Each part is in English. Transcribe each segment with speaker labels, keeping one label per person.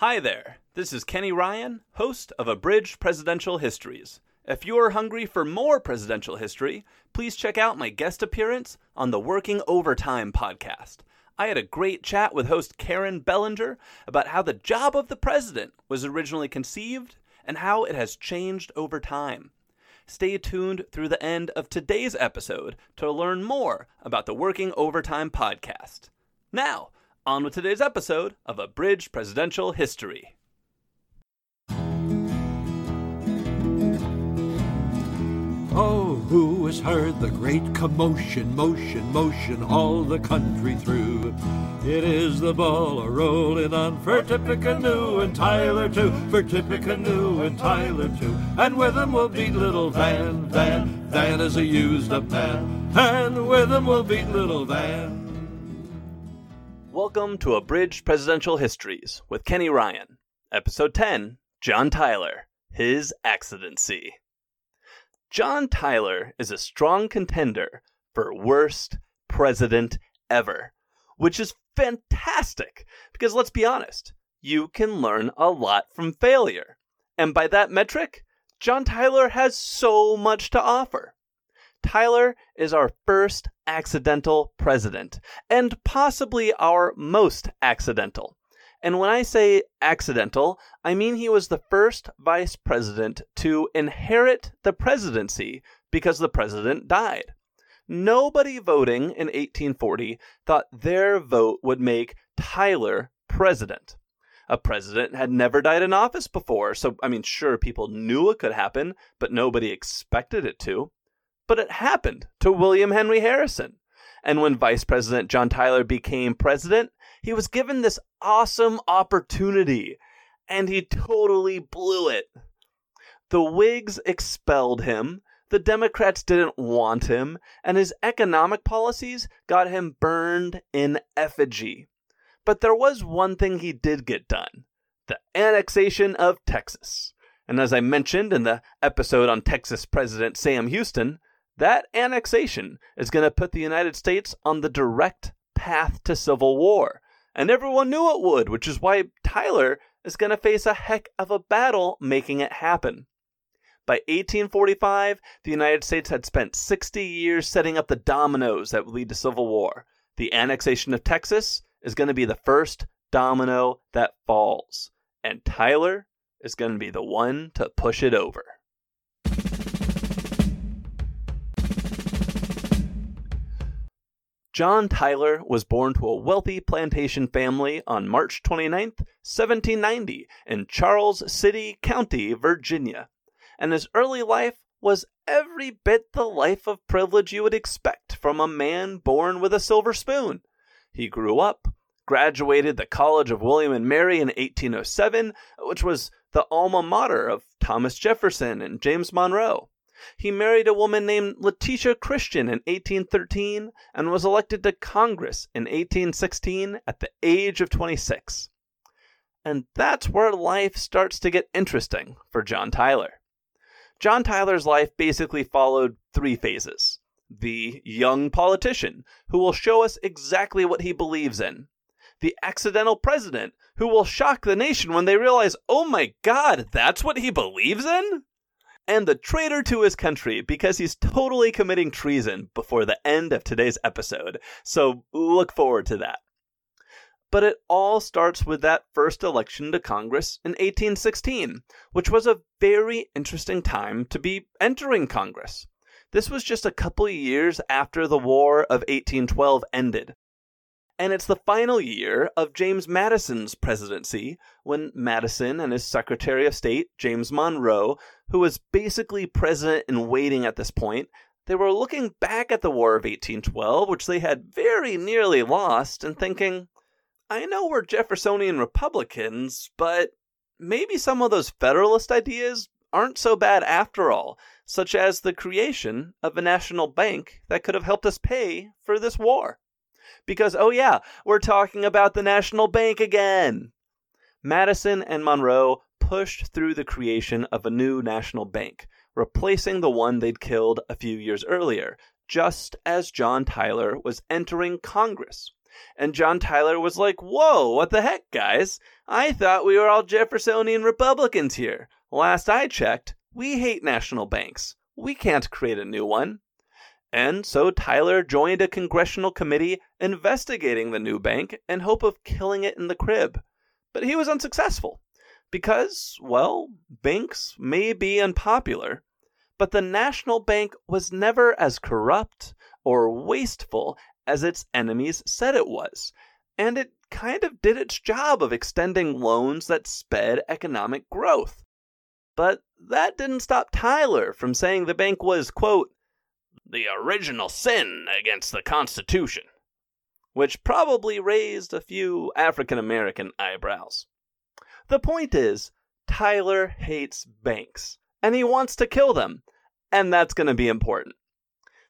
Speaker 1: Hi there, this is Kenny Ryan, host of Abridged Presidential Histories. If you're hungry for more presidential history, please check out my guest appearance on the Working Overtime podcast. I had a great chat with host Karen Bellinger about how the job of the president was originally conceived and how it has changed over time. Stay tuned through the end of today's episode to learn more about the Working Overtime podcast. Now, on with today's episode of Abridged Presidential History.
Speaker 2: Oh, who has heard the great commotion, motion, motion all the country through? It is the ball a rolling on for Tippecanoe and Tyler too, for Tippecanoe and Tyler too. And with them we'll beat little Van, Van, Van is a used up man. And with them we'll beat little Van.
Speaker 1: Welcome to Abridged Presidential Histories with Kenny Ryan, Episode 10 John Tyler, His Accidency. John Tyler is a strong contender for Worst President Ever, which is fantastic because let's be honest, you can learn a lot from failure. And by that metric, John Tyler has so much to offer. Tyler is our first accidental president, and possibly our most accidental. And when I say accidental, I mean he was the first vice president to inherit the presidency because the president died. Nobody voting in 1840 thought their vote would make Tyler president. A president had never died in office before, so I mean, sure, people knew it could happen, but nobody expected it to. But it happened to William Henry Harrison. And when Vice President John Tyler became president, he was given this awesome opportunity, and he totally blew it. The Whigs expelled him, the Democrats didn't want him, and his economic policies got him burned in effigy. But there was one thing he did get done the annexation of Texas. And as I mentioned in the episode on Texas President Sam Houston, that annexation is going to put the United States on the direct path to civil war. And everyone knew it would, which is why Tyler is going to face a heck of a battle making it happen. By 1845, the United States had spent 60 years setting up the dominoes that would lead to civil war. The annexation of Texas is going to be the first domino that falls. And Tyler is going to be the one to push it over. John Tyler was born to a wealthy plantation family on March 29, 1790, in Charles City County, Virginia. And his early life was every bit the life of privilege you would expect from a man born with a silver spoon. He grew up, graduated the College of William and Mary in 1807, which was the alma mater of Thomas Jefferson and James Monroe. He married a woman named Letitia Christian in 1813 and was elected to Congress in 1816 at the age of 26. And that's where life starts to get interesting for John Tyler. John Tyler's life basically followed three phases the young politician, who will show us exactly what he believes in, the accidental president, who will shock the nation when they realize, oh my god, that's what he believes in? And the traitor to his country because he's totally committing treason before the end of today's episode. So look forward to that. But it all starts with that first election to Congress in 1816, which was a very interesting time to be entering Congress. This was just a couple years after the War of 1812 ended, and it's the final year of James Madison's presidency when Madison and his Secretary of State, James Monroe, who was basically president in waiting at this point, they were looking back at the War of 1812, which they had very nearly lost, and thinking, I know we're Jeffersonian Republicans, but maybe some of those Federalist ideas aren't so bad after all, such as the creation of a national bank that could have helped us pay for this war because, oh yeah, we're talking about the National Bank again. Madison and Monroe pushed through the creation of a new national bank, replacing the one they'd killed a few years earlier, just as John Tyler was entering Congress. And John Tyler was like, Whoa, what the heck, guys? I thought we were all Jeffersonian Republicans here. Last I checked, we hate national banks. We can't create a new one. And so Tyler joined a congressional committee investigating the new bank in hope of killing it in the crib. But he was unsuccessful because, well, banks may be unpopular, but the national bank was never as corrupt or wasteful as its enemies said it was, and it kind of did its job of extending loans that sped economic growth. But that didn't stop Tyler from saying the bank was, quote, the original sin against the Constitution, which probably raised a few African American eyebrows. The point is, Tyler hates banks, and he wants to kill them, and that's going to be important.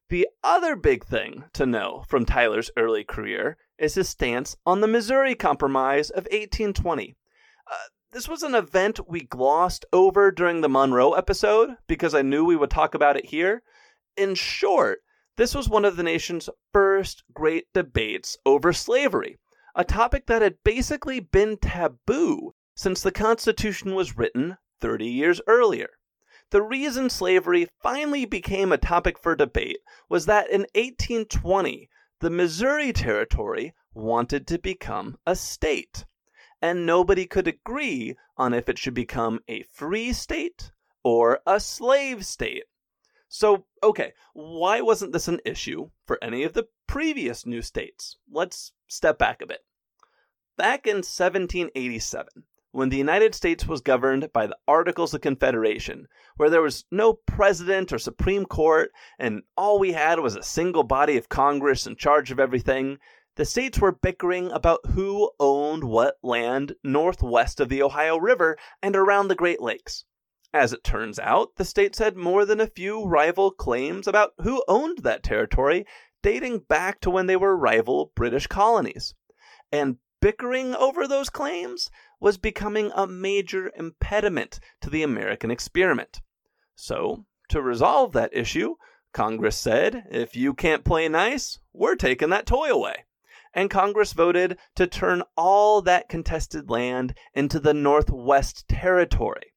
Speaker 1: The other big thing to know from Tyler's early career is his stance on the Missouri Compromise of 1820. Uh, this was an event we glossed over during the Monroe episode because I knew we would talk about it here. In short, this was one of the nation's first great debates over slavery, a topic that had basically been taboo since the Constitution was written 30 years earlier. The reason slavery finally became a topic for debate was that in 1820, the Missouri Territory wanted to become a state, and nobody could agree on if it should become a free state or a slave state. So, okay, why wasn't this an issue for any of the previous new states? Let's step back a bit. Back in 1787, when the United States was governed by the Articles of Confederation, where there was no president or Supreme Court, and all we had was a single body of Congress in charge of everything, the states were bickering about who owned what land northwest of the Ohio River and around the Great Lakes. As it turns out, the states had more than a few rival claims about who owned that territory, dating back to when they were rival British colonies. And bickering over those claims was becoming a major impediment to the American experiment. So, to resolve that issue, Congress said, if you can't play nice, we're taking that toy away. And Congress voted to turn all that contested land into the Northwest Territory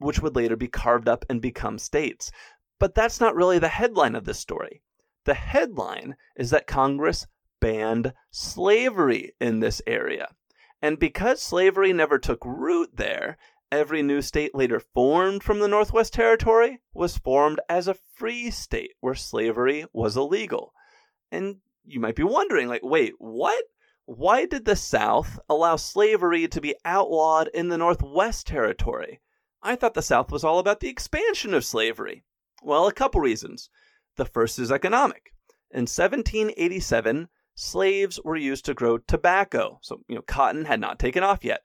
Speaker 1: which would later be carved up and become states. But that's not really the headline of this story. The headline is that Congress banned slavery in this area. And because slavery never took root there, every new state later formed from the Northwest Territory was formed as a free state where slavery was illegal. And you might be wondering, like, wait, what? Why did the South allow slavery to be outlawed in the Northwest Territory? I thought the South was all about the expansion of slavery. Well, a couple reasons. The first is economic. In 1787, slaves were used to grow tobacco. So, you know, cotton had not taken off yet.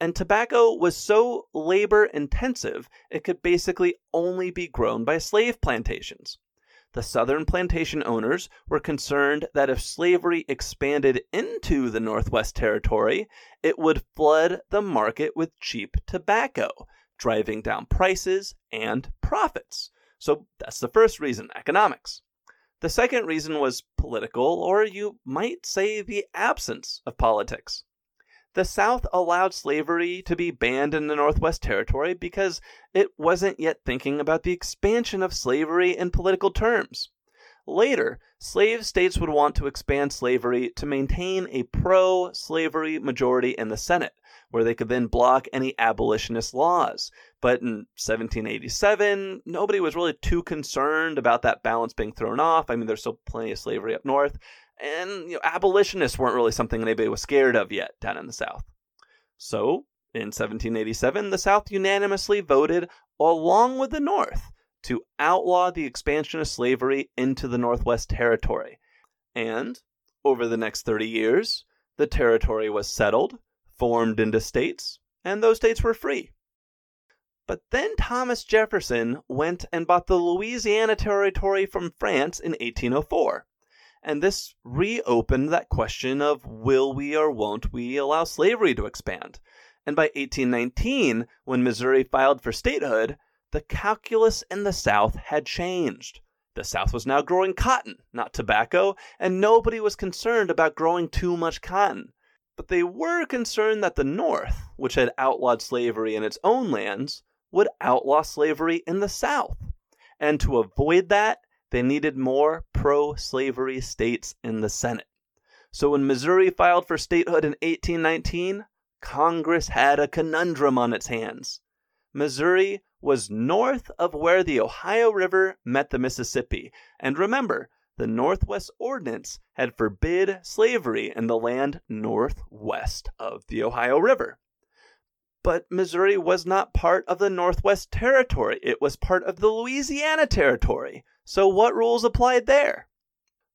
Speaker 1: And tobacco was so labor intensive, it could basically only be grown by slave plantations. The southern plantation owners were concerned that if slavery expanded into the Northwest Territory, it would flood the market with cheap tobacco, driving down prices and profits. So that's the first reason economics. The second reason was political, or you might say the absence of politics. The South allowed slavery to be banned in the Northwest Territory because it wasn't yet thinking about the expansion of slavery in political terms. Later, slave states would want to expand slavery to maintain a pro slavery majority in the Senate, where they could then block any abolitionist laws. But in 1787, nobody was really too concerned about that balance being thrown off. I mean, there's still plenty of slavery up north, and you know, abolitionists weren't really something anybody was scared of yet down in the South. So, in 1787, the South unanimously voted, along with the North, to outlaw the expansion of slavery into the Northwest Territory. And over the next 30 years, the territory was settled formed into states, and those states were free. But then Thomas Jefferson went and bought the Louisiana Territory from France in 1804. And this reopened that question of will we or won't we allow slavery to expand? And by 1819, when Missouri filed for statehood, the calculus in the South had changed. The South was now growing cotton, not tobacco, and nobody was concerned about growing too much cotton. But they were concerned that the North, which had outlawed slavery in its own lands, would outlaw slavery in the South. And to avoid that, they needed more pro slavery states in the Senate. So when Missouri filed for statehood in 1819, Congress had a conundrum on its hands. Missouri was north of where the Ohio River met the Mississippi. And remember, the Northwest Ordinance had forbid slavery in the land northwest of the Ohio River. But Missouri was not part of the Northwest Territory, it was part of the Louisiana Territory. So what rules applied there?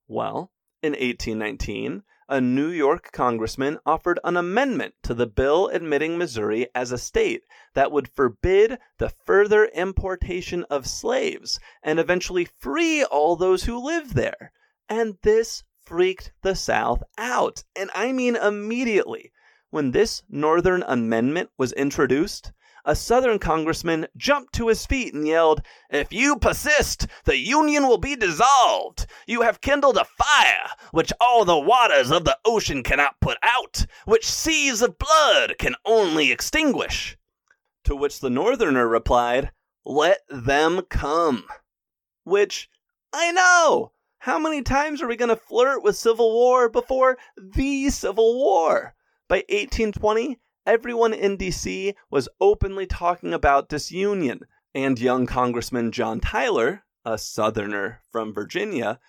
Speaker 1: Well, in 1819, a New York congressman offered an amendment to the bill admitting Missouri as a state that would forbid the further importation of slaves and eventually free all those who lived there. And this freaked the South out. And I mean immediately. When this Northern Amendment was introduced, a Southern congressman jumped to his feet and yelled, If you persist, the Union will be dissolved. You have kindled a fire which all the waters of the ocean cannot put out, which seas of blood can only extinguish. To which the Northerner replied, Let them come. Which, I know! How many times are we going to flirt with Civil War before the Civil War? By 1820, everyone in DC was openly talking about disunion, and young Congressman John Tyler, a Southerner from Virginia,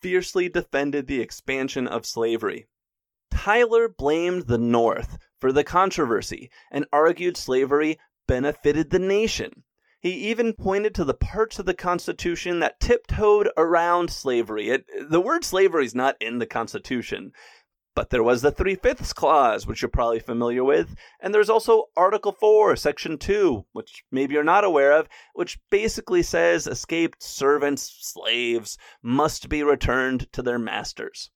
Speaker 1: fiercely defended the expansion of slavery. Tyler blamed the North for the controversy and argued slavery benefited the nation. He even pointed to the parts of the Constitution that tiptoed around slavery. It, the word slavery is not in the Constitution, but there was the Three Fifths Clause, which you're probably familiar with, and there's also Article 4, Section 2, which maybe you're not aware of, which basically says escaped servants, slaves, must be returned to their masters.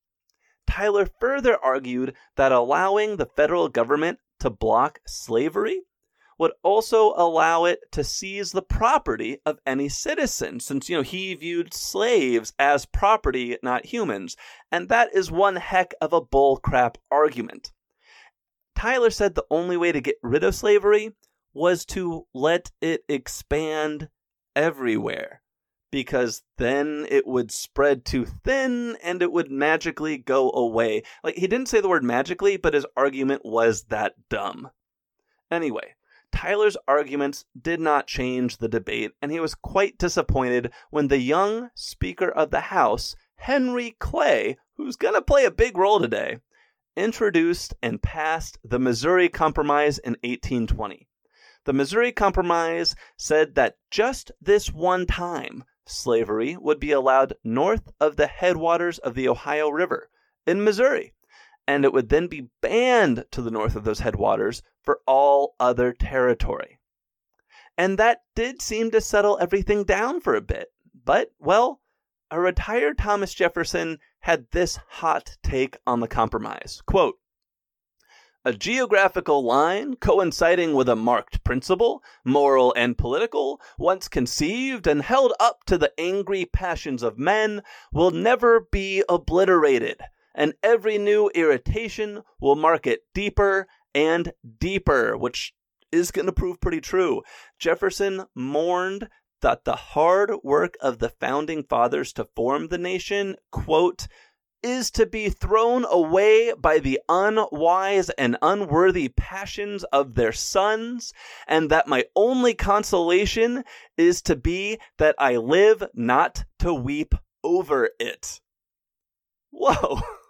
Speaker 1: Tyler further argued that allowing the federal government to block slavery would also allow it to seize the property of any citizen, since, you know, he viewed slaves as property, not humans. And that is one heck of a bullcrap argument. Tyler said the only way to get rid of slavery was to let it expand everywhere. Because then it would spread too thin and it would magically go away. Like, he didn't say the word magically, but his argument was that dumb. Anyway, Tyler's arguments did not change the debate, and he was quite disappointed when the young Speaker of the House, Henry Clay, who's going to play a big role today, introduced and passed the Missouri Compromise in 1820. The Missouri Compromise said that just this one time, slavery would be allowed north of the headwaters of the Ohio River in Missouri and it would then be banned to the north of those headwaters for all other territory. And that did seem to settle everything down for a bit. But, well, a retired Thomas Jefferson had this hot take on the compromise. Quote, a geographical line coinciding with a marked principle, moral and political, once conceived and held up to the angry passions of men, will never be obliterated and every new irritation will mark it deeper and deeper, which is going to prove pretty true. Jefferson mourned that the hard work of the founding fathers to form the nation, quote, is to be thrown away by the unwise and unworthy passions of their sons, and that my only consolation is to be that I live not to weep over it. Whoa.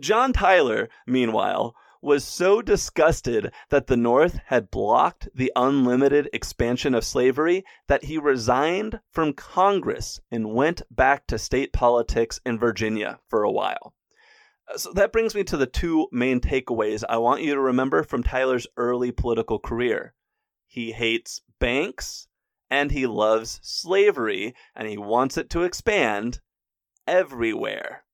Speaker 1: John Tyler, meanwhile, was so disgusted that the North had blocked the unlimited expansion of slavery that he resigned from Congress and went back to state politics in Virginia for a while. Uh, so that brings me to the two main takeaways I want you to remember from Tyler's early political career. He hates banks and he loves slavery and he wants it to expand everywhere.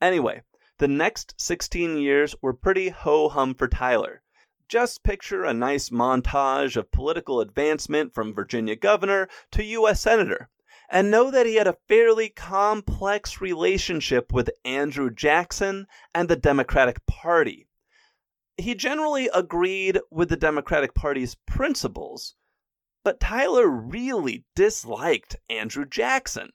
Speaker 1: Anyway, the next 16 years were pretty ho hum for Tyler. Just picture a nice montage of political advancement from Virginia governor to U.S. senator. and know that he had a fairly complex relationship with Andrew Jackson and the Democratic Party. He generally agreed with the Democratic Party's principles, but Tyler really disliked Andrew Jackson.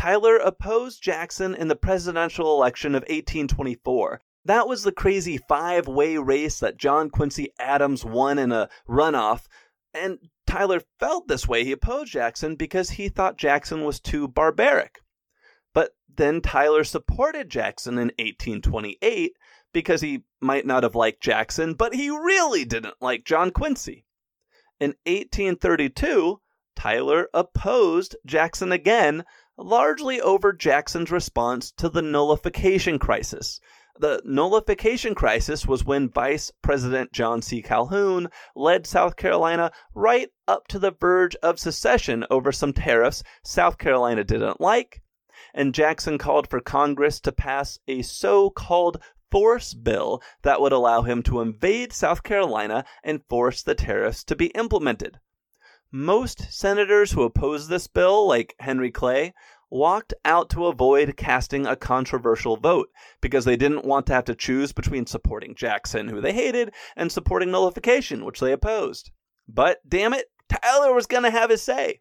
Speaker 1: Tyler opposed Jackson in the presidential election of 1824. That was the crazy five way race that John Quincy Adams won in a runoff. And Tyler felt this way. He opposed Jackson because he thought Jackson was too barbaric. But then Tyler supported Jackson in 1828 because he might not have liked Jackson, but he really didn't like John Quincy. In 1832, Tyler opposed Jackson again, largely over Jackson's response to the nullification crisis. The nullification crisis was when Vice President John C. Calhoun led South Carolina right up to the verge of secession over some tariffs South Carolina didn't like, and Jackson called for Congress to pass a so called force bill that would allow him to invade South Carolina and force the tariffs to be implemented. Most senators who opposed this bill, like Henry Clay, walked out to avoid casting a controversial vote because they didn't want to have to choose between supporting Jackson, who they hated, and supporting nullification, which they opposed. But damn it, Tyler was going to have his say.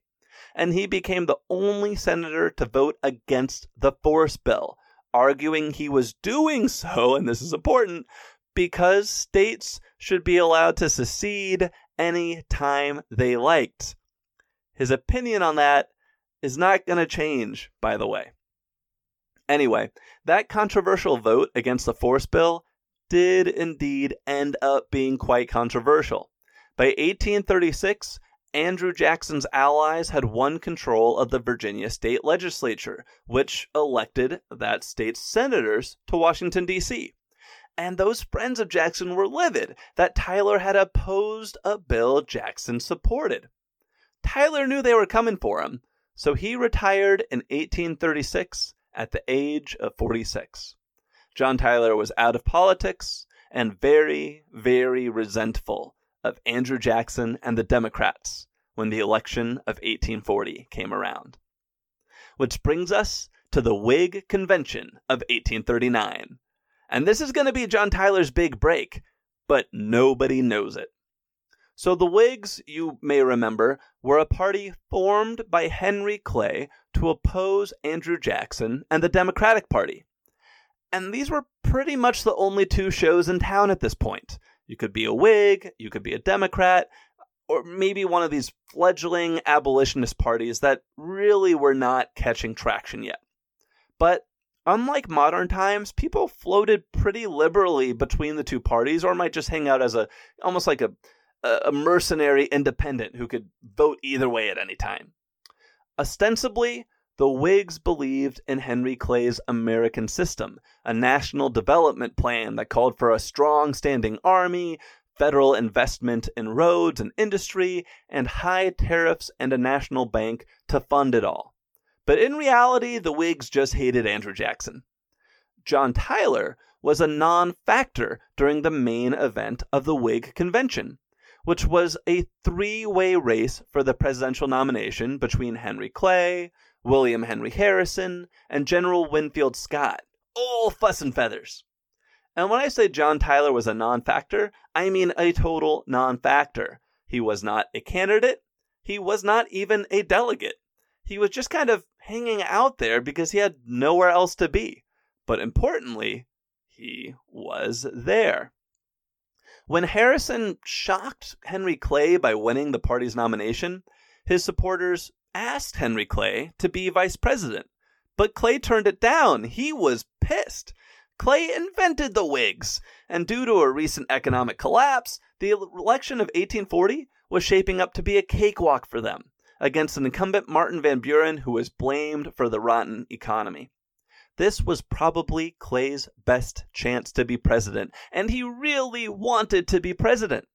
Speaker 1: And he became the only senator to vote against the force bill, arguing he was doing so, and this is important, because states should be allowed to secede any time they liked. His opinion on that is not going to change, by the way. Anyway, that controversial vote against the force bill did indeed end up being quite controversial. By 1836, Andrew Jackson's allies had won control of the Virginia state legislature, which elected that state's senators to Washington, D.C. And those friends of Jackson were livid that Tyler had opposed a bill Jackson supported. Tyler knew they were coming for him, so he retired in 1836 at the age of 46. John Tyler was out of politics and very, very resentful of Andrew Jackson and the Democrats when the election of 1840 came around. Which brings us to the Whig Convention of 1839. And this is going to be John Tyler's big break, but nobody knows it. So the Whigs, you may remember, were a party formed by Henry Clay to oppose Andrew Jackson and the Democratic Party. And these were pretty much the only two shows in town at this point. You could be a Whig, you could be a Democrat, or maybe one of these fledgling abolitionist parties that really were not catching traction yet. But unlike modern times, people floated pretty liberally between the two parties or might just hang out as a almost like a a mercenary independent who could vote either way at any time. Ostensibly, the Whigs believed in Henry Clay's American system, a national development plan that called for a strong standing army, federal investment in roads and industry, and high tariffs and a national bank to fund it all. But in reality, the Whigs just hated Andrew Jackson. John Tyler was a non factor during the main event of the Whig convention, which was a three way race for the presidential nomination between Henry Clay, William Henry Harrison, and General Winfield Scott. All fuss and feathers. And when I say John Tyler was a non factor, I mean a total non factor. He was not a candidate, he was not even a delegate. He was just kind of hanging out there because he had nowhere else to be. But importantly, he was there. When Harrison shocked Henry Clay by winning the party's nomination, his supporters asked Henry Clay to be vice president. But Clay turned it down. He was pissed. Clay invented the Whigs, and due to a recent economic collapse, the election of 1840 was shaping up to be a cakewalk for them against an incumbent Martin Van Buren who was blamed for the rotten economy. This was probably Clay's best chance to be president, and he really wanted to be president.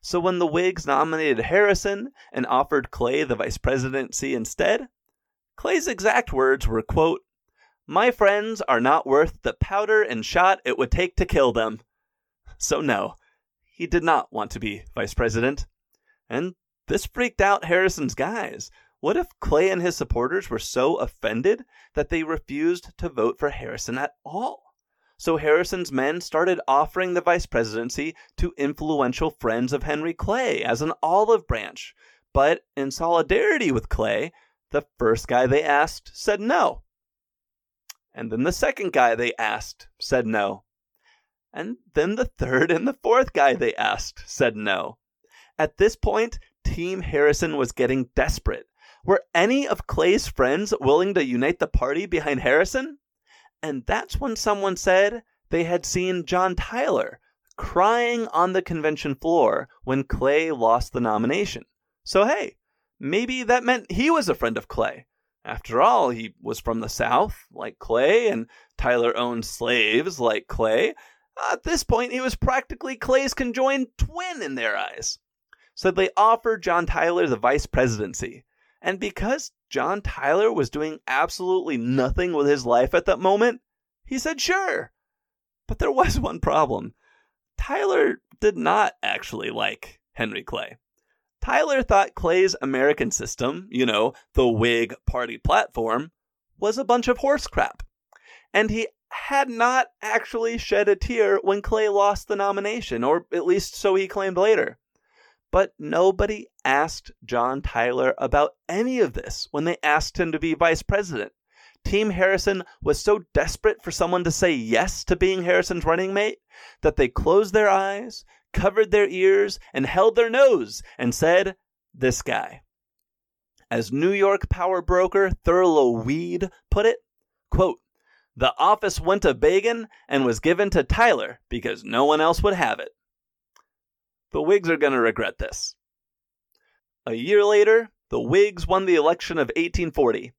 Speaker 1: So when the Whigs nominated Harrison and offered Clay the vice presidency instead, Clay's exact words were, quote, My friends are not worth the powder and shot it would take to kill them. So no, he did not want to be vice president. And this freaked out Harrison's guys. What if Clay and his supporters were so offended that they refused to vote for Harrison at all? So Harrison's men started offering the vice presidency to influential friends of Henry Clay as an olive branch. But in solidarity with Clay, the first guy they asked said no. And then the second guy they asked said no. And then the third and the fourth guy they asked said no. At this point, Team Harrison was getting desperate. Were any of Clay's friends willing to unite the party behind Harrison? And that's when someone said they had seen John Tyler crying on the convention floor when Clay lost the nomination. So, hey, maybe that meant he was a friend of Clay. After all, he was from the South, like Clay, and Tyler owned slaves like Clay. At this point, he was practically Clay's conjoined twin in their eyes. So they offered John Tyler the vice presidency. And because John Tyler was doing absolutely nothing with his life at that moment, he said sure. But there was one problem. Tyler did not actually like Henry Clay. Tyler thought Clay's American system, you know, the Whig party platform, was a bunch of horse crap. And he had not actually shed a tear when Clay lost the nomination, or at least so he claimed later. But nobody asked John Tyler about any of this when they asked him to be vice president. Team Harrison was so desperate for someone to say yes to being Harrison's running mate that they closed their eyes, covered their ears, and held their nose and said, This guy. As New York power broker Thurlow Weed put it, quote, the office went to Begin and was given to Tyler because no one else would have it. The Whigs are going to regret this. A year later, the Whigs won the election of 1840,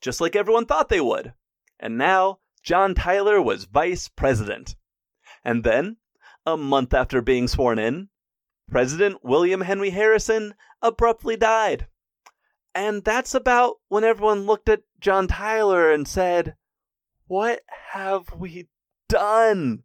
Speaker 1: just like everyone thought they would. And now, John Tyler was vice president. And then, a month after being sworn in, President William Henry Harrison abruptly died. And that's about when everyone looked at John Tyler and said, What have we done?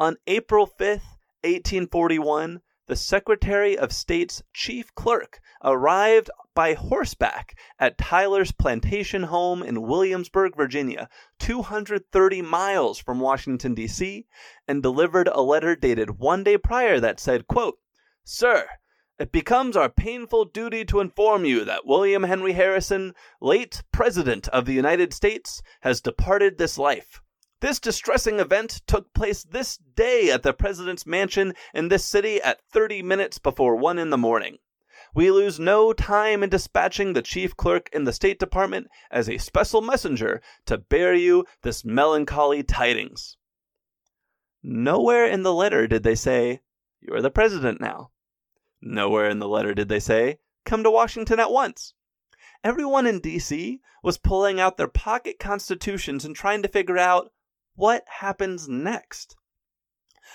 Speaker 1: On April 5th, 1841, the Secretary of State's chief clerk arrived by horseback at Tyler's plantation home in Williamsburg, Virginia, 230 miles from Washington, D.C., and delivered a letter dated one day prior that said, quote, Sir, it becomes our painful duty to inform you that William Henry Harrison, late President of the United States, has departed this life. This distressing event took place this day at the President's mansion in this city at 30 minutes before 1 in the morning. We lose no time in dispatching the chief clerk in the State Department as a special messenger to bear you this melancholy tidings. Nowhere in the letter did they say, You are the President now. Nowhere in the letter did they say, Come to Washington at once. Everyone in D.C. was pulling out their pocket constitutions and trying to figure out what happens next?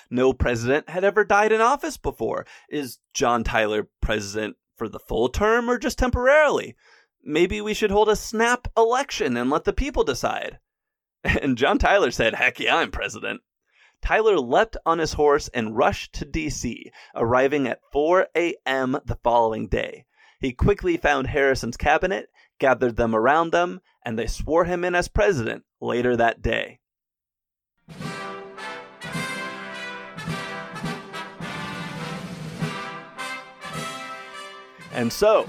Speaker 1: No president had ever died in office before. Is John Tyler president for the full term or just temporarily? Maybe we should hold a snap election and let the people decide. And John Tyler said, Heck yeah, I'm president. Tyler leapt on his horse and rushed to D.C., arriving at 4 a.m. the following day. He quickly found Harrison's cabinet, gathered them around them, and they swore him in as president later that day. And so,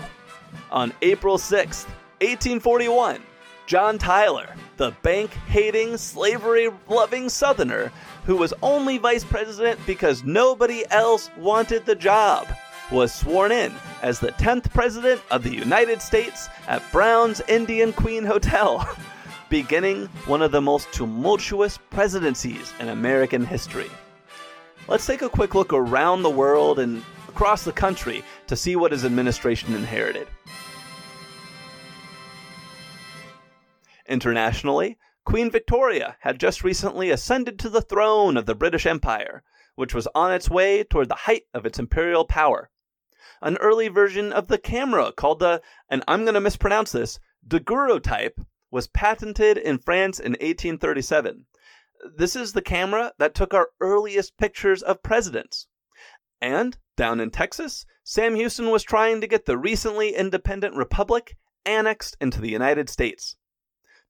Speaker 1: on April 6th, 1841, John Tyler, the bank hating, slavery loving Southerner who was only vice president because nobody else wanted the job, was sworn in as the 10th president of the United States at Brown's Indian Queen Hotel, beginning one of the most tumultuous presidencies in American history. Let's take a quick look around the world and across the country to see what his administration inherited. Internationally, Queen Victoria had just recently ascended to the throne of the British Empire, which was on its way toward the height of its imperial power. An early version of the camera called the, and I'm going to mispronounce this, daguerreotype was patented in France in 1837. This is the camera that took our earliest pictures of presidents. And down in Texas, Sam Houston was trying to get the recently independent republic annexed into the United States.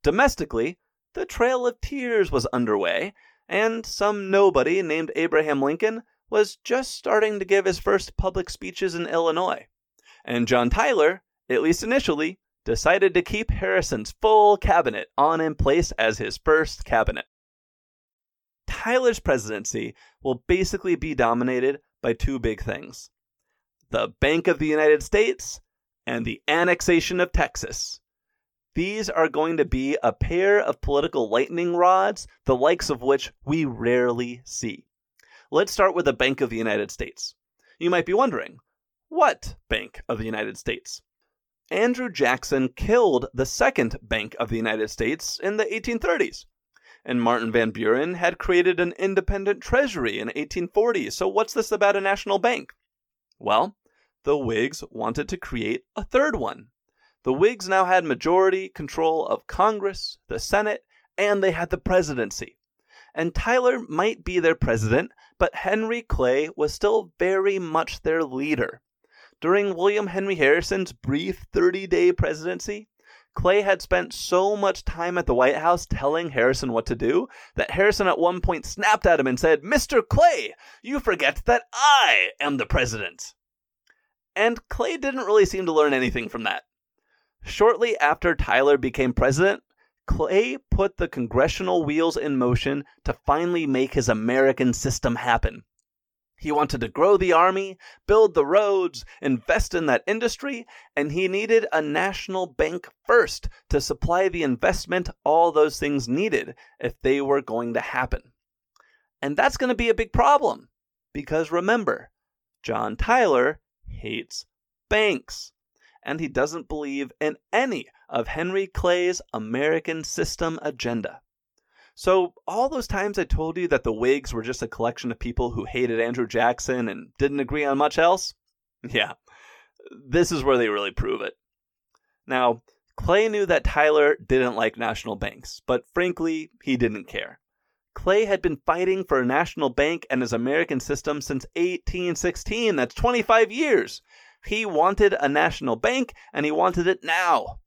Speaker 1: Domestically, the Trail of Tears was underway, and some nobody named Abraham Lincoln was just starting to give his first public speeches in Illinois. And John Tyler, at least initially, decided to keep Harrison's full cabinet on in place as his first cabinet. Tyler's presidency will basically be dominated by two big things the Bank of the United States and the annexation of Texas. These are going to be a pair of political lightning rods, the likes of which we rarely see. Let's start with the Bank of the United States. You might be wondering, what Bank of the United States? Andrew Jackson killed the second Bank of the United States in the 1830s. And Martin Van Buren had created an independent treasury in 1840. So, what's this about a national bank? Well, the Whigs wanted to create a third one. The Whigs now had majority control of Congress, the Senate, and they had the presidency. And Tyler might be their president, but Henry Clay was still very much their leader. During William Henry Harrison's brief 30 day presidency, Clay had spent so much time at the White House telling Harrison what to do that Harrison at one point snapped at him and said, Mr. Clay, you forget that I am the president. And Clay didn't really seem to learn anything from that. Shortly after Tyler became president, Clay put the congressional wheels in motion to finally make his American system happen. He wanted to grow the army, build the roads, invest in that industry, and he needed a national bank first to supply the investment all those things needed if they were going to happen. And that's going to be a big problem because remember, John Tyler hates banks and he doesn't believe in any of Henry Clay's American system agenda. So, all those times I told you that the Whigs were just a collection of people who hated Andrew Jackson and didn't agree on much else? Yeah, this is where they really prove it. Now, Clay knew that Tyler didn't like national banks, but frankly, he didn't care. Clay had been fighting for a national bank and his American system since 1816. That's 25 years. He wanted a national bank, and he wanted it now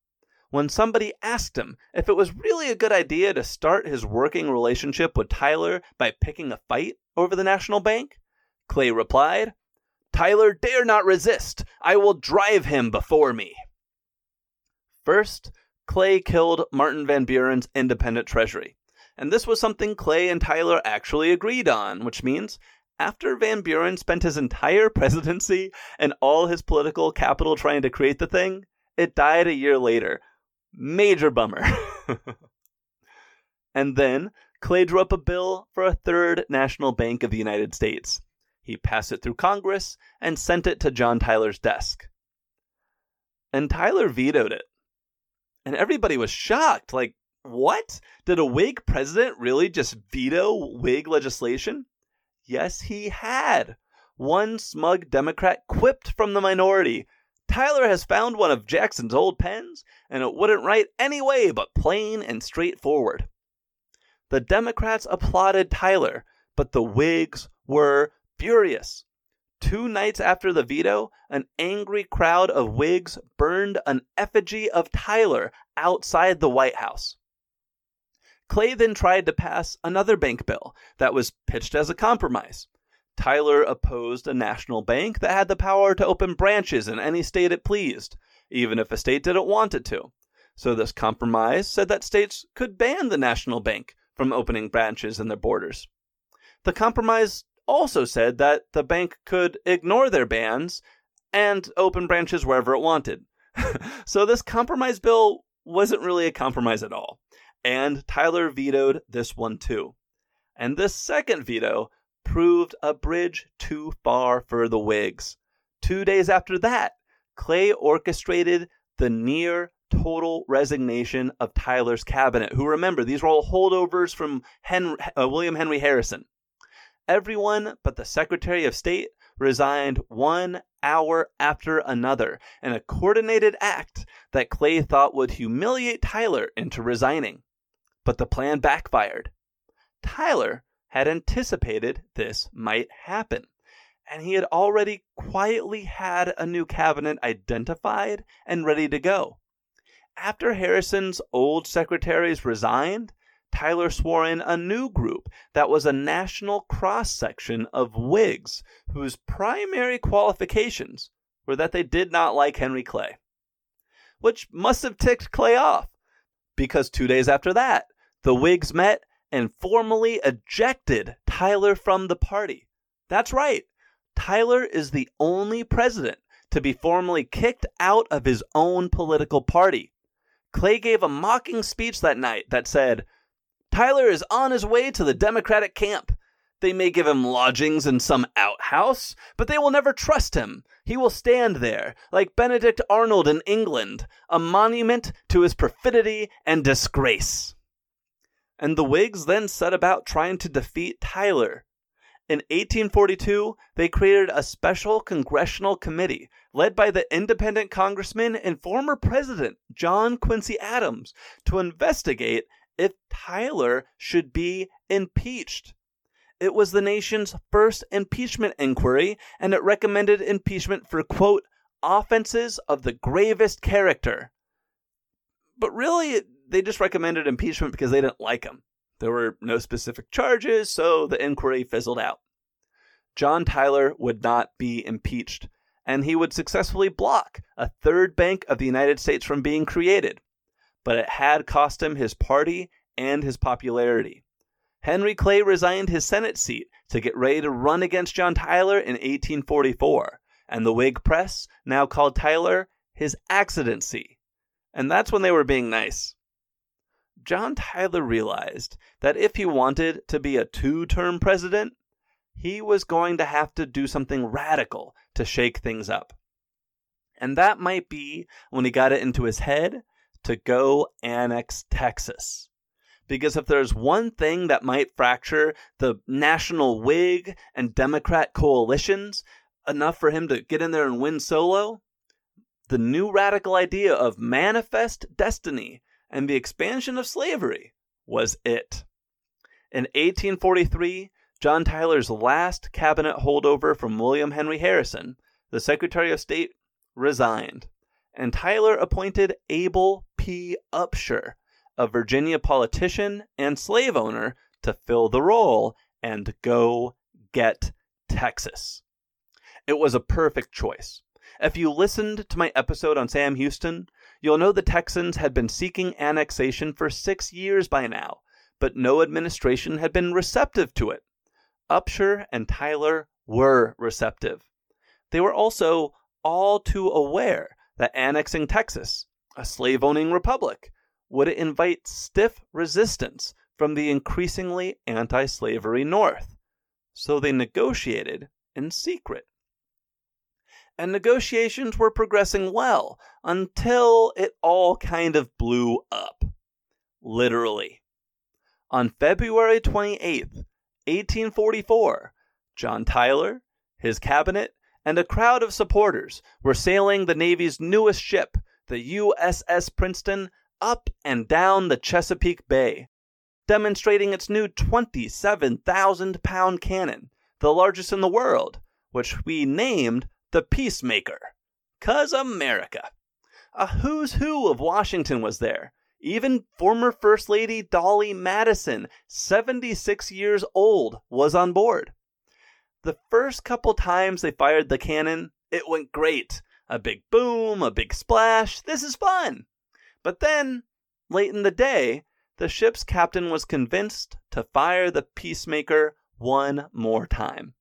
Speaker 1: when somebody asked him if it was really a good idea to start his working relationship with Tyler by picking a fight over the National Bank, Clay replied, Tyler dare not resist. I will drive him before me. First, Clay killed Martin Van Buren's independent treasury. And this was something Clay and Tyler actually agreed on, which means after Van Buren spent his entire presidency and all his political capital trying to create the thing, it died a year later, Major bummer. and then Clay drew up a bill for a third national bank of the United States. He passed it through Congress and sent it to John Tyler's desk. And Tyler vetoed it. And everybody was shocked. Like, what? Did a Whig president really just veto Whig legislation? Yes, he had. One smug Democrat quipped from the minority Tyler has found one of Jackson's old pens, and it wouldn't write any way but plain and straightforward. The Democrats applauded Tyler, but the Whigs were furious. Two nights after the veto, an angry crowd of Whigs burned an effigy of Tyler outside the White House. Clay then tried to pass another bank bill that was pitched as a compromise. Tyler opposed a national bank that had the power to open branches in any state it pleased, even if a state didn't want it to. So this compromise said that states could ban the national bank from opening branches in their borders. The compromise also said that the bank could ignore their bans and open branches wherever it wanted. so this compromise bill wasn't really a compromise at all. And Tyler vetoed this one too. And this second veto proved a bridge too far for the Whigs. Two days after that, Clay orchestrated the near total resignation of Tyler's cabinet, who remember, these were all holdovers from Henry, uh, William Henry Harrison. Everyone but the Secretary of State resigned one hour after another in a coordinated act that Clay thought would humiliate Tyler into resigning. But the plan backfired. Tyler had anticipated this might happen, and he had already quietly had a new cabinet identified and ready to go. After Harrison's old secretaries resigned, Tyler swore in a new group that was a national cross section of Whigs whose primary qualifications were that they did not like Henry Clay. Which must have ticked Clay off, because two days after that, the Whigs met and formally ejected Tyler from the party. That's right, Tyler is the only president to be formally kicked out of his own political party. Clay gave a mocking speech that night that said, Tyler is on his way to the Democratic camp. They may give him lodgings in some outhouse, but they will never trust him. He will stand there, like Benedict Arnold in England, a monument to his perfidy and disgrace. And the Whigs then set about trying to defeat Tyler. In 1842, they created a special congressional committee led by the independent congressman and former president John Quincy Adams to investigate if Tyler should be impeached. It was the nation's first impeachment inquiry, and it recommended impeachment for, quote, offenses of the gravest character. But really, they just recommended impeachment because they didn't like him. There were no specific charges, so the inquiry fizzled out. John Tyler would not be impeached, and he would successfully block a third bank of the United States from being created but it had cost him his party and his popularity. Henry Clay resigned his Senate seat to get ready to run against John Tyler in 1844, and the Whig press now called Tyler his accidency. And that's when they were being nice. John Tyler realized that if he wanted to be a two term president, he was going to have to do something radical to shake things up. And that might be when he got it into his head to go annex Texas. Because if there's one thing that might fracture the national Whig and Democrat coalitions enough for him to get in there and win solo, the new radical idea of manifest destiny and the expansion of slavery was it. In 1843, John Tyler's last cabinet holdover from William Henry Harrison, the Secretary of State, resigned, and Tyler appointed Abel P. Upshur, a Virginia politician and slave owner, to fill the role and go get Texas. It was a perfect choice. If you listened to my episode on Sam Houston, you'll know the Texans had been seeking annexation for six years by now, but no administration had been receptive to it. Upshur and Tyler were receptive. They were also all too aware that annexing Texas a slave owning republic, would invite stiff resistance from the increasingly anti slavery North. So they negotiated in secret. And negotiations were progressing well until it all kind of blew up. Literally. On February 28th, 1844, John Tyler, his cabinet, and a crowd of supporters were sailing the Navy's newest ship, the USS Princeton up and down the Chesapeake Bay, demonstrating its new 27,000 pound cannon, the largest in the world, which we named the Peacemaker. Cause America. A who's who of Washington was there. Even former First Lady Dolley Madison, 76 years old, was on board. The first couple times they fired the cannon, it went great a big boom, a big splash. This is fun. But then, late in the day, the ship's captain was convinced to fire the Peacemaker one more time.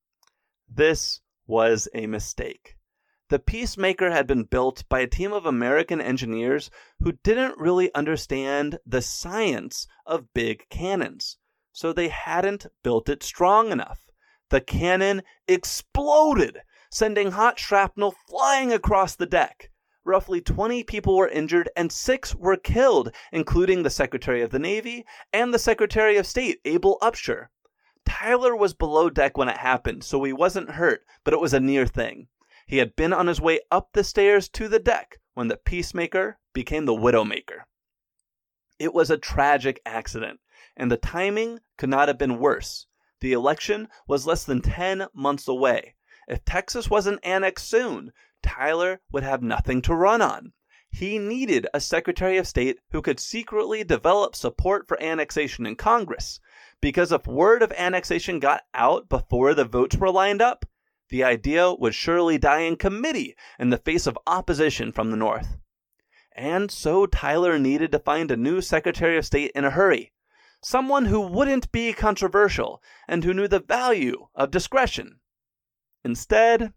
Speaker 1: This was a mistake. The Peacemaker had been built by a team of American engineers who didn't really understand the science of big cannons, so they hadn't built it strong enough. The cannon exploded sending hot shrapnel flying across the deck. Roughly 20 people were injured and six were killed, including the Secretary of the Navy and the Secretary of State, Abel Upshur. Tyler was below deck when it happened, so he wasn't hurt, but it was a near thing. He had been on his way up the stairs to the deck when the Peacemaker became the Widowmaker. It was a tragic accident, and the timing could not have been worse. The election was less than 10 months away, if Texas wasn't annexed soon, Tyler would have nothing to run on. he needed a Secretary of State who could secretly develop support for annexation in Congress. Because if word of annexation got out before the votes were lined up, the idea would surely die in committee in the face of opposition from the North. And so Tyler needed to find a new Secretary of State in a hurry. Someone who wouldn't be controversial and who knew the value of discretion. Instead,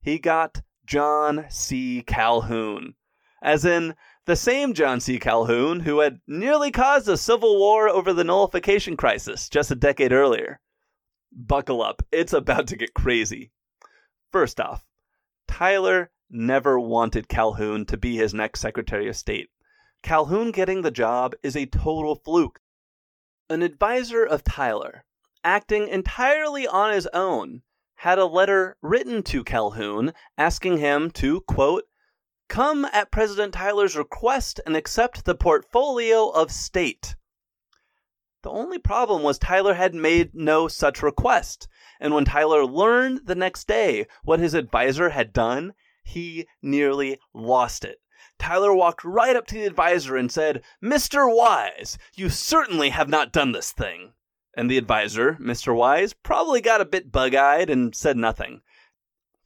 Speaker 1: he got John C. Calhoun, as in the same John C. Calhoun who had nearly caused a civil war over the nullification crisis just a decade earlier. Buckle up, it's about to get crazy. First off, Tyler never wanted Calhoun to be his next Secretary of State. Calhoun getting the job is a total fluke. An advisor of Tyler, acting entirely on his own, had a letter written to Calhoun asking him to, quote, come at President Tyler's request and accept the portfolio of state. The only problem was Tyler had made no such request, and when Tyler learned the next day what his advisor had done, he nearly lost it. Tyler walked right up to the advisor and said, Mr. Wise, you certainly have not done this thing. And the advisor, Mr. Wise, probably got a bit bug eyed and said nothing.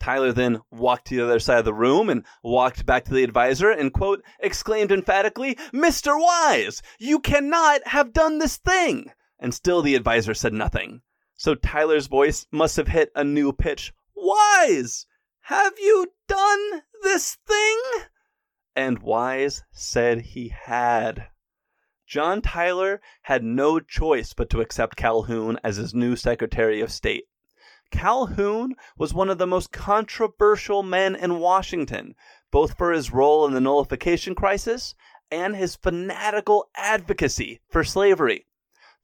Speaker 1: Tyler then walked to the other side of the room and walked back to the advisor and, quote, exclaimed emphatically, Mr. Wise, you cannot have done this thing. And still the advisor said nothing. So Tyler's voice must have hit a new pitch. Wise, have you done this thing? And Wise said he had. John Tyler had no choice but to accept Calhoun as his new Secretary of State. Calhoun was one of the most controversial men in Washington, both for his role in the nullification crisis and his fanatical advocacy for slavery.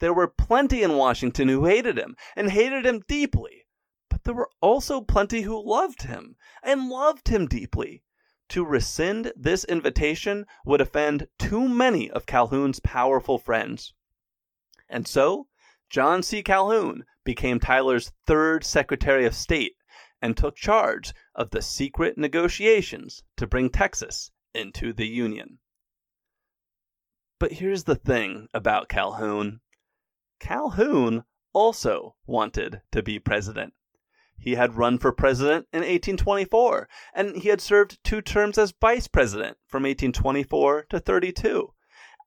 Speaker 1: There were plenty in Washington who hated him and hated him deeply, but there were also plenty who loved him and loved him deeply. To rescind this invitation would offend too many of Calhoun's powerful friends. And so, John C. Calhoun became Tyler's third Secretary of State and took charge of the secret negotiations to bring Texas into the Union. But here's the thing about Calhoun Calhoun also wanted to be president. He had run for president in 1824, and he had served two terms as vice president from 1824 to 32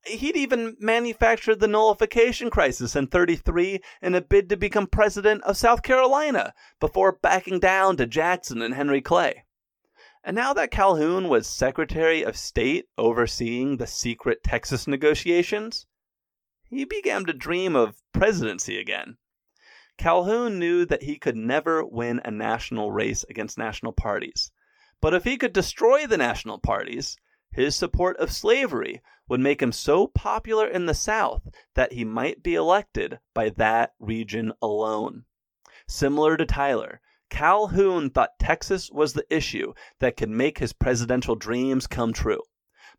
Speaker 1: he'd even manufactured the nullification crisis in 33 in a bid to become president of South Carolina before backing down to Jackson and Henry Clay. And now that Calhoun was Secretary of State overseeing the secret Texas negotiations, he began to dream of presidency again. Calhoun knew that he could never win a national race against national parties. But if he could destroy the national parties, his support of slavery would make him so popular in the South that he might be elected by that region alone. Similar to Tyler, Calhoun thought Texas was the issue that could make his presidential dreams come true.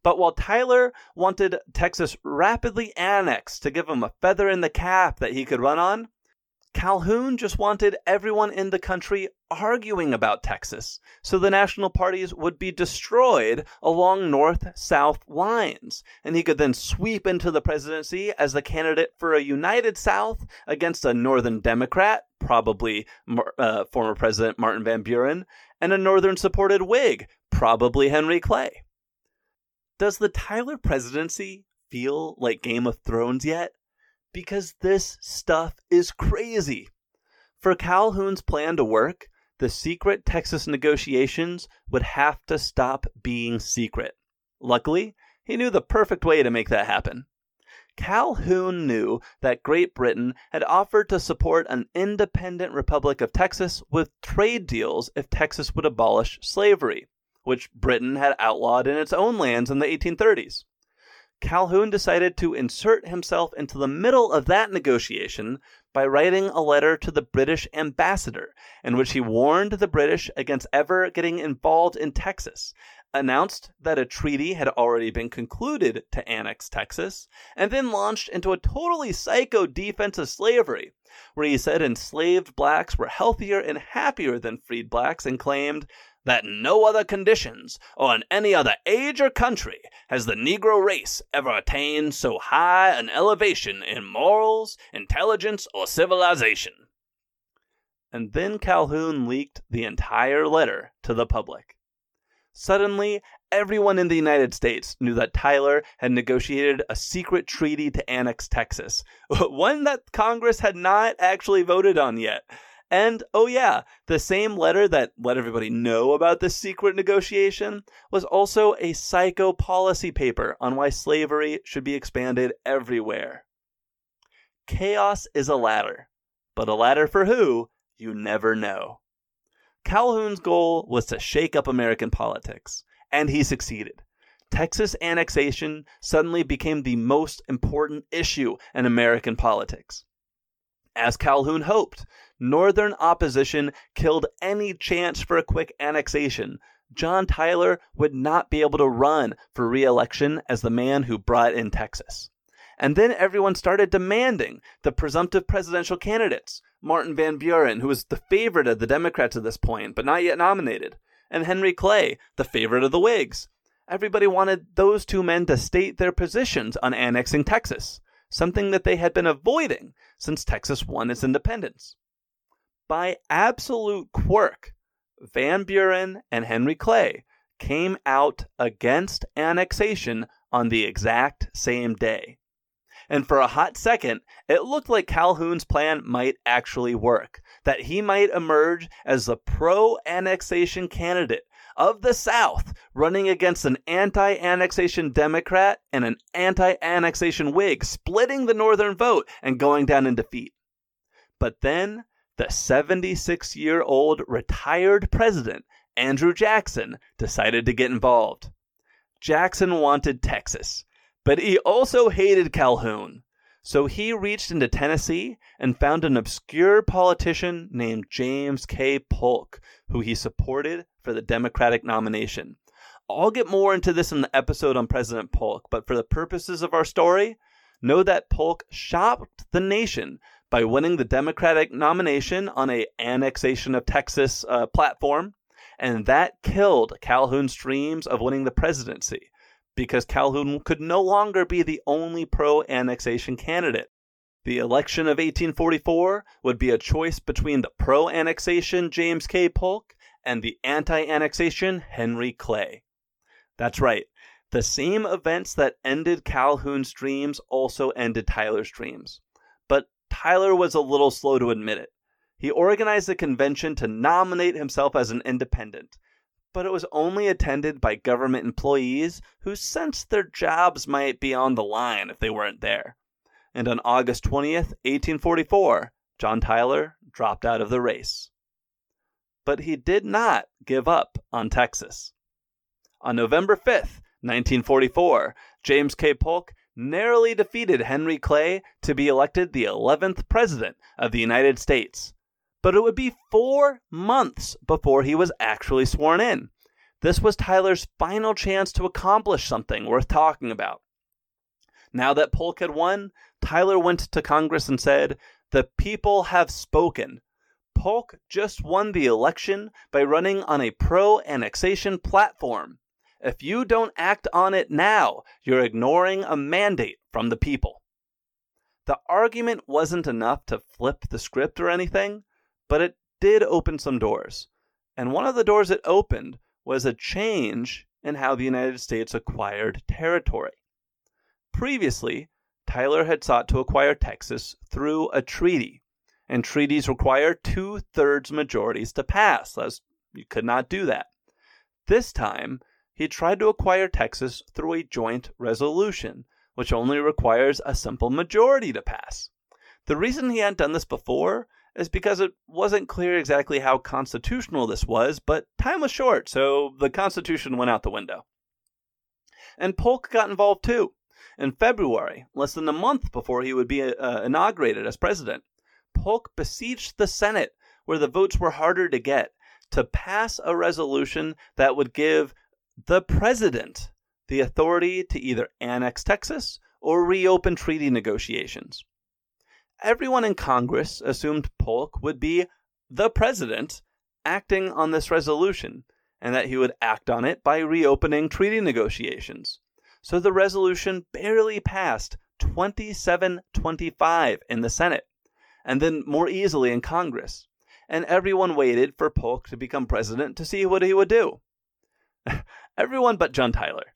Speaker 1: But while Tyler wanted Texas rapidly annexed to give him a feather in the cap that he could run on, Calhoun just wanted everyone in the country arguing about Texas, so the national parties would be destroyed along north south lines, and he could then sweep into the presidency as the candidate for a united South against a northern Democrat, probably uh, former President Martin Van Buren, and a northern supported Whig, probably Henry Clay. Does the Tyler presidency feel like Game of Thrones yet? Because this stuff is crazy. For Calhoun's plan to work, the secret Texas negotiations would have to stop being secret. Luckily, he knew the perfect way to make that happen. Calhoun knew that Great Britain had offered to support an independent Republic of Texas with trade deals if Texas would abolish slavery, which Britain had outlawed in its own lands in the 1830s. Calhoun decided to insert himself into the middle of that negotiation by writing a letter to the British ambassador, in which he warned the British against ever getting involved in Texas, announced that a treaty had already been concluded to annex Texas, and then launched into a totally psycho defense of slavery, where he said enslaved blacks were healthier and happier than freed blacks and claimed, that in no other conditions or in any other age or country has the Negro race ever attained so high an elevation in morals, intelligence, or civilization. And then Calhoun leaked the entire letter to the public. Suddenly, everyone in the United States knew that Tyler had negotiated a secret treaty to annex Texas, one that Congress had not actually voted on yet. And oh, yeah, the same letter that let everybody know about this secret negotiation was also a psycho policy paper on why slavery should be expanded everywhere. Chaos is a ladder, but a ladder for who, you never know. Calhoun's goal was to shake up American politics, and he succeeded. Texas annexation suddenly became the most important issue in American politics. As Calhoun hoped, Northern opposition killed any chance for a quick annexation. John Tyler would not be able to run for re election as the man who brought in Texas. And then everyone started demanding the presumptive presidential candidates Martin Van Buren, who was the favorite of the Democrats at this point, but not yet nominated, and Henry Clay, the favorite of the Whigs. Everybody wanted those two men to state their positions on annexing Texas, something that they had been avoiding since Texas won its independence by absolute quirk, Van Buren and Henry Clay came out against annexation on the exact same day. And for a hot second, it looked like Calhoun's plan might actually work, that he might emerge as the pro annexation candidate of the South, running against an anti annexation Democrat and an anti annexation Whig, splitting the Northern vote and going down in defeat. But then the 76 year old retired president, Andrew Jackson, decided to get involved. Jackson wanted Texas, but he also hated Calhoun. So he reached into Tennessee and found an obscure politician named James K. Polk, who he supported for the Democratic nomination. I'll get more into this in the episode on President Polk, but for the purposes of our story, know that Polk shocked the nation by winning the Democratic nomination on a annexation of Texas uh, platform, and that killed Calhoun's dreams of winning the presidency because Calhoun could no longer be the only pro-annexation candidate. The election of 1844 would be a choice between the pro-annexation James K. Polk and the anti-annexation Henry Clay. That's right. The same events that ended Calhoun's dreams also ended Tyler's dreams. But Tyler was a little slow to admit it. He organized a convention to nominate himself as an independent, but it was only attended by government employees who sensed their jobs might be on the line if they weren't there. And on August 20th, 1844, John Tyler dropped out of the race. But he did not give up on Texas. On November 5th, 1944, James K. Polk narrowly defeated Henry Clay to be elected the 11th President of the United States. But it would be four months before he was actually sworn in. This was Tyler's final chance to accomplish something worth talking about. Now that Polk had won, Tyler went to Congress and said, The people have spoken. Polk just won the election by running on a pro annexation platform. If you don't act on it now, you're ignoring a mandate from the people. The argument wasn't enough to flip the script or anything, but it did open some doors. And one of the doors it opened was a change in how the United States acquired territory. Previously, Tyler had sought to acquire Texas through a treaty, and treaties require two thirds majorities to pass, as you could not do that. This time, he tried to acquire Texas through a joint resolution, which only requires a simple majority to pass. The reason he hadn't done this before is because it wasn't clear exactly how constitutional this was, but time was short, so the Constitution went out the window. And Polk got involved too. In February, less than a month before he would be uh, inaugurated as president, Polk besieged the Senate, where the votes were harder to get, to pass a resolution that would give the president the authority to either annex Texas or reopen treaty negotiations. Everyone in Congress assumed Polk would be the president acting on this resolution, and that he would act on it by reopening treaty negotiations. So the resolution barely passed 27 25 in the Senate, and then more easily in Congress. And everyone waited for Polk to become president to see what he would do. everyone but John Tyler.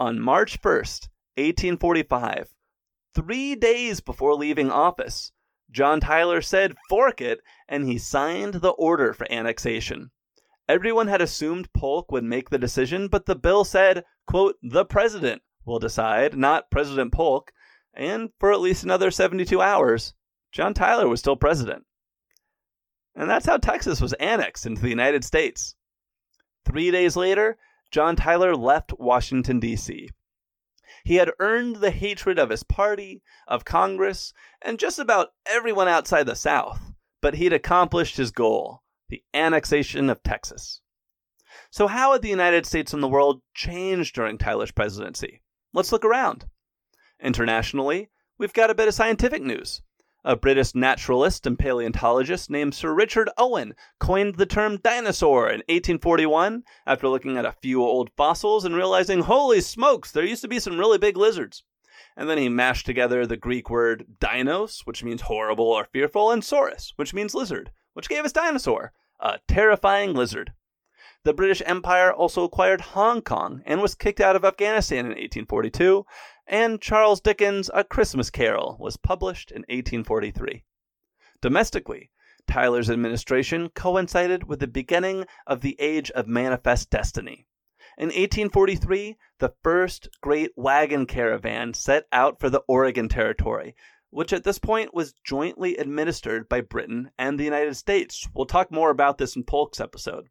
Speaker 1: On March 1st, 1845, three days before leaving office, John Tyler said fork it, and he signed the order for annexation. Everyone had assumed Polk would make the decision, but the bill said, quote, the president will decide, not President Polk. And for at least another 72 hours, John Tyler was still president. And that's how Texas was annexed into the United States. Three days later, John Tyler left Washington, D.C. He had earned the hatred of his party, of Congress, and just about everyone outside the South, but he'd accomplished his goal the annexation of Texas. So, how had the United States and the world changed during Tyler's presidency? Let's look around. Internationally, we've got a bit of scientific news. A British naturalist and paleontologist named Sir Richard Owen coined the term dinosaur in 1841 after looking at a few old fossils and realizing, holy smokes, there used to be some really big lizards. And then he mashed together the Greek word dinos, which means horrible or fearful, and saurus, which means lizard, which gave us dinosaur, a terrifying lizard. The British Empire also acquired Hong Kong and was kicked out of Afghanistan in 1842, and Charles Dickens' A Christmas Carol was published in 1843. Domestically, Tyler's administration coincided with the beginning of the Age of Manifest Destiny. In 1843, the first great wagon caravan set out for the Oregon Territory, which at this point was jointly administered by Britain and the United States. We'll talk more about this in Polk's episode.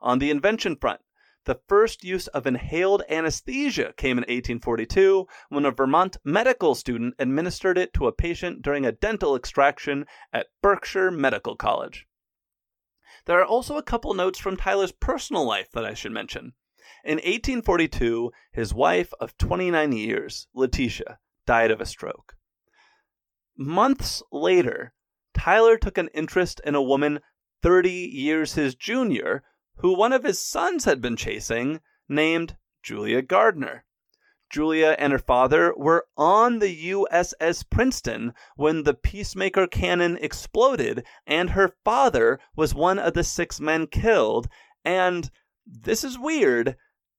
Speaker 1: On the invention front, the first use of inhaled anesthesia came in 1842 when a Vermont medical student administered it to a patient during a dental extraction at Berkshire Medical College. There are also a couple notes from Tyler's personal life that I should mention. In 1842, his wife of 29 years, Letitia, died of a stroke. Months later, Tyler took an interest in a woman 30 years his junior who one of his sons had been chasing, named Julia Gardiner. Julia and her father were on the USS Princeton when the Peacemaker cannon exploded, and her father was one of the six men killed. And this is weird.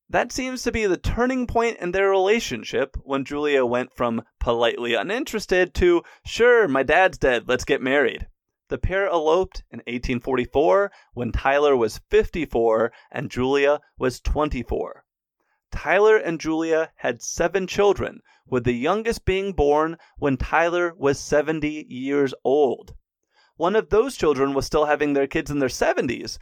Speaker 1: That seems to be the turning point in their relationship when Julia went from politely uninterested to, sure, my dad's dead, let's get married. The pair eloped in 1844 when Tyler was 54 and Julia was 24. Tyler and Julia had seven children, with the youngest being born when Tyler was 70 years old. One of those children was still having their kids in their 70s,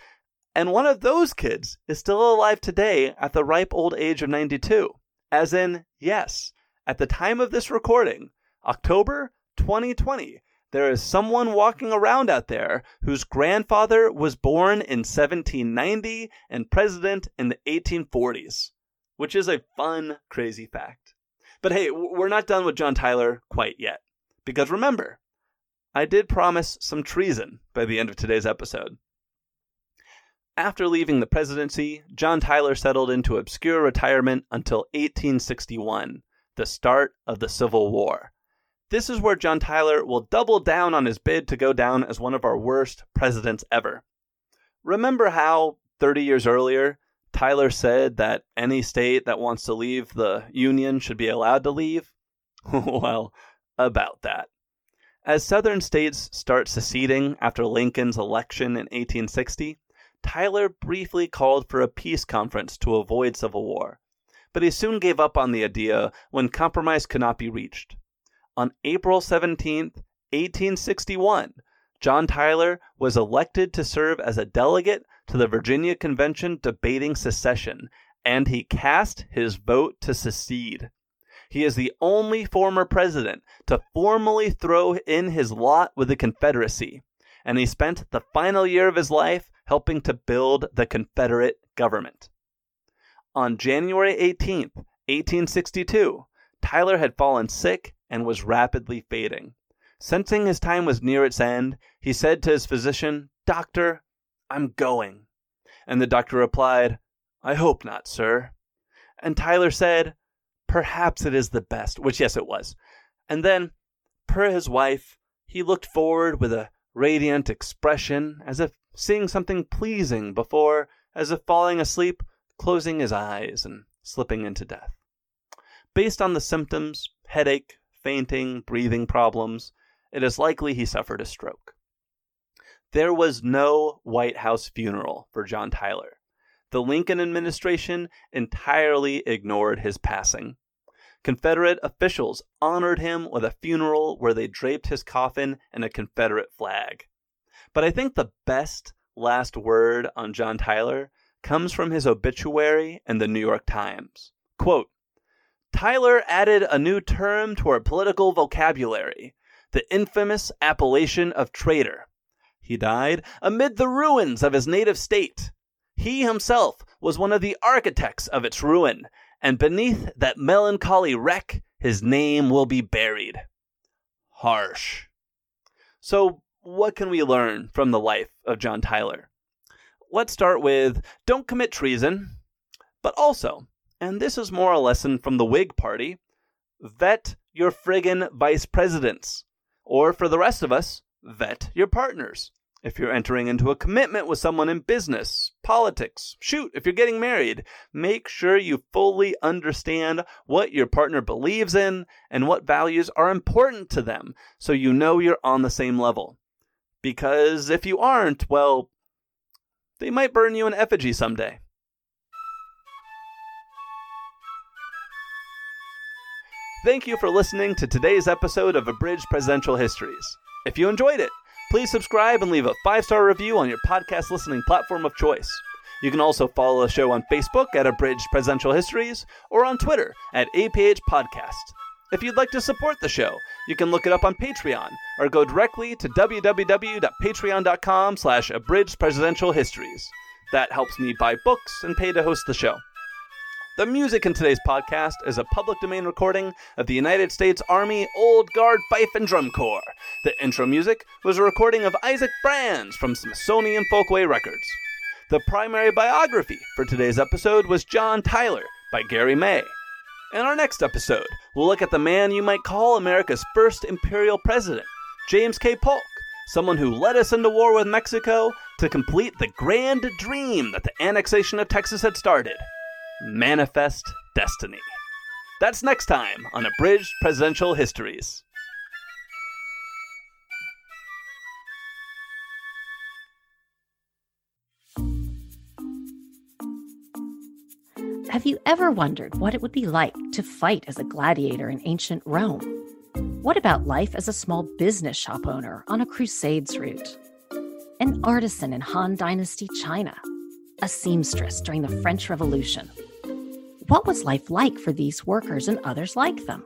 Speaker 1: and one of those kids is still alive today at the ripe old age of 92. As in, yes, at the time of this recording, October 2020, there is someone walking around out there whose grandfather was born in 1790 and president in the 1840s, which is a fun, crazy fact. But hey, we're not done with John Tyler quite yet. Because remember, I did promise some treason by the end of today's episode. After leaving the presidency, John Tyler settled into obscure retirement until 1861, the start of the Civil War. This is where John Tyler will double down on his bid to go down as one of our worst presidents ever. Remember how, 30 years earlier, Tyler said that any state that wants to leave the Union should be allowed to leave? well, about that. As Southern states start seceding after Lincoln's election in 1860, Tyler briefly called for a peace conference to avoid civil war. But he soon gave up on the idea when compromise could not be reached. On April 17, 1861, John Tyler was elected to serve as a delegate to the Virginia Convention debating secession, and he cast his vote to secede. He is the only former president to formally throw in his lot with the Confederacy, and he spent the final year of his life helping to build the Confederate government. On January 18, 1862, Tyler had fallen sick and was rapidly fading. Sensing his time was near its end, he said to his physician, Doctor, I'm going. And the doctor replied, I hope not, sir. And Tyler said, Perhaps it is the best, which, yes, it was. And then, per his wife, he looked forward with a radiant expression, as if seeing something pleasing before, as if falling asleep, closing his eyes, and slipping into death. Based on the symptoms headache, fainting, breathing problems it is likely he suffered a stroke. There was no White House funeral for John Tyler. The Lincoln administration entirely ignored his passing. Confederate officials honored him with a funeral where they draped his coffin in a Confederate flag. But I think the best last word on John Tyler comes from his obituary in the New York Times. Quote, Tyler added a new term to our political vocabulary, the infamous appellation of traitor. He died amid the ruins of his native state. He himself was one of the architects of its ruin, and beneath that melancholy wreck his name will be buried. Harsh. So, what can we learn from the life of John Tyler? Let's start with don't commit treason, but also, and this is more a lesson from the Whig Party, vet your friggin' vice presidents. Or for the rest of us, vet your partners. If you're entering into a commitment with someone in business, politics, shoot, if you're getting married, make sure you fully understand what your partner believes in and what values are important to them so you know you're on the same level. Because if you aren't, well, they might burn you in effigy someday. Thank you for listening to today's episode of Abridged Presidential Histories. If you enjoyed it, please subscribe and leave a five star review on your podcast listening platform of choice. You can also follow the show on Facebook at Abridged Presidential Histories or on Twitter at APH Podcast. If you'd like to support the show, you can look it up on Patreon or go directly to www.patreon.com slash abridged presidential histories. That helps me buy books and pay to host the show. The music in today's podcast is a public domain recording of the United States Army Old Guard Fife and Drum Corps. The intro music was a recording of Isaac Brands from Smithsonian Folkway Records. The primary biography for today's episode was John Tyler by Gary May. In our next episode, we'll look at the man you might call America's first imperial president, James K. Polk, someone who led us into war with Mexico to complete the grand dream that the annexation of Texas had started. Manifest Destiny. That's next time on Abridged Presidential Histories.
Speaker 3: Have you ever wondered what it would be like to fight as a gladiator in ancient Rome? What about life as a small business shop owner on a Crusades route? An artisan in Han Dynasty China? A seamstress during the French Revolution? What was life like for these workers and others like them?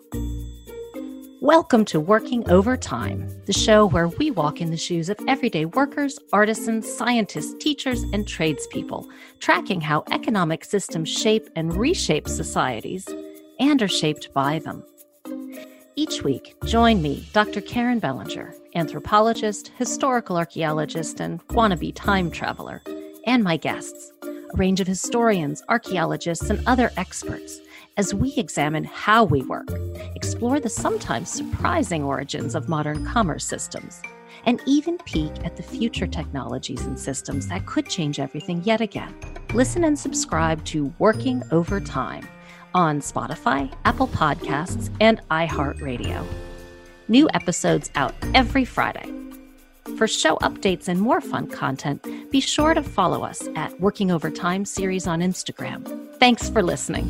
Speaker 3: Welcome to Working Overtime, the show where we walk in the shoes of everyday workers, artisans, scientists, teachers, and tradespeople, tracking how economic systems shape and reshape societies and are shaped by them. Each week, join me, Dr. Karen Bellinger, anthropologist, historical archaeologist, and wannabe time traveler, and my guests a range of historians, archaeologists, and other experts as we examine how we work, explore the sometimes surprising origins of modern commerce systems, and even peek at the future technologies and systems that could change everything yet again. Listen and subscribe to Working Overtime on Spotify, Apple Podcasts, and iHeartRadio. New episodes out every Friday. For show updates and more fun content, be sure to follow us at Working Overtime series on Instagram. Thanks for listening.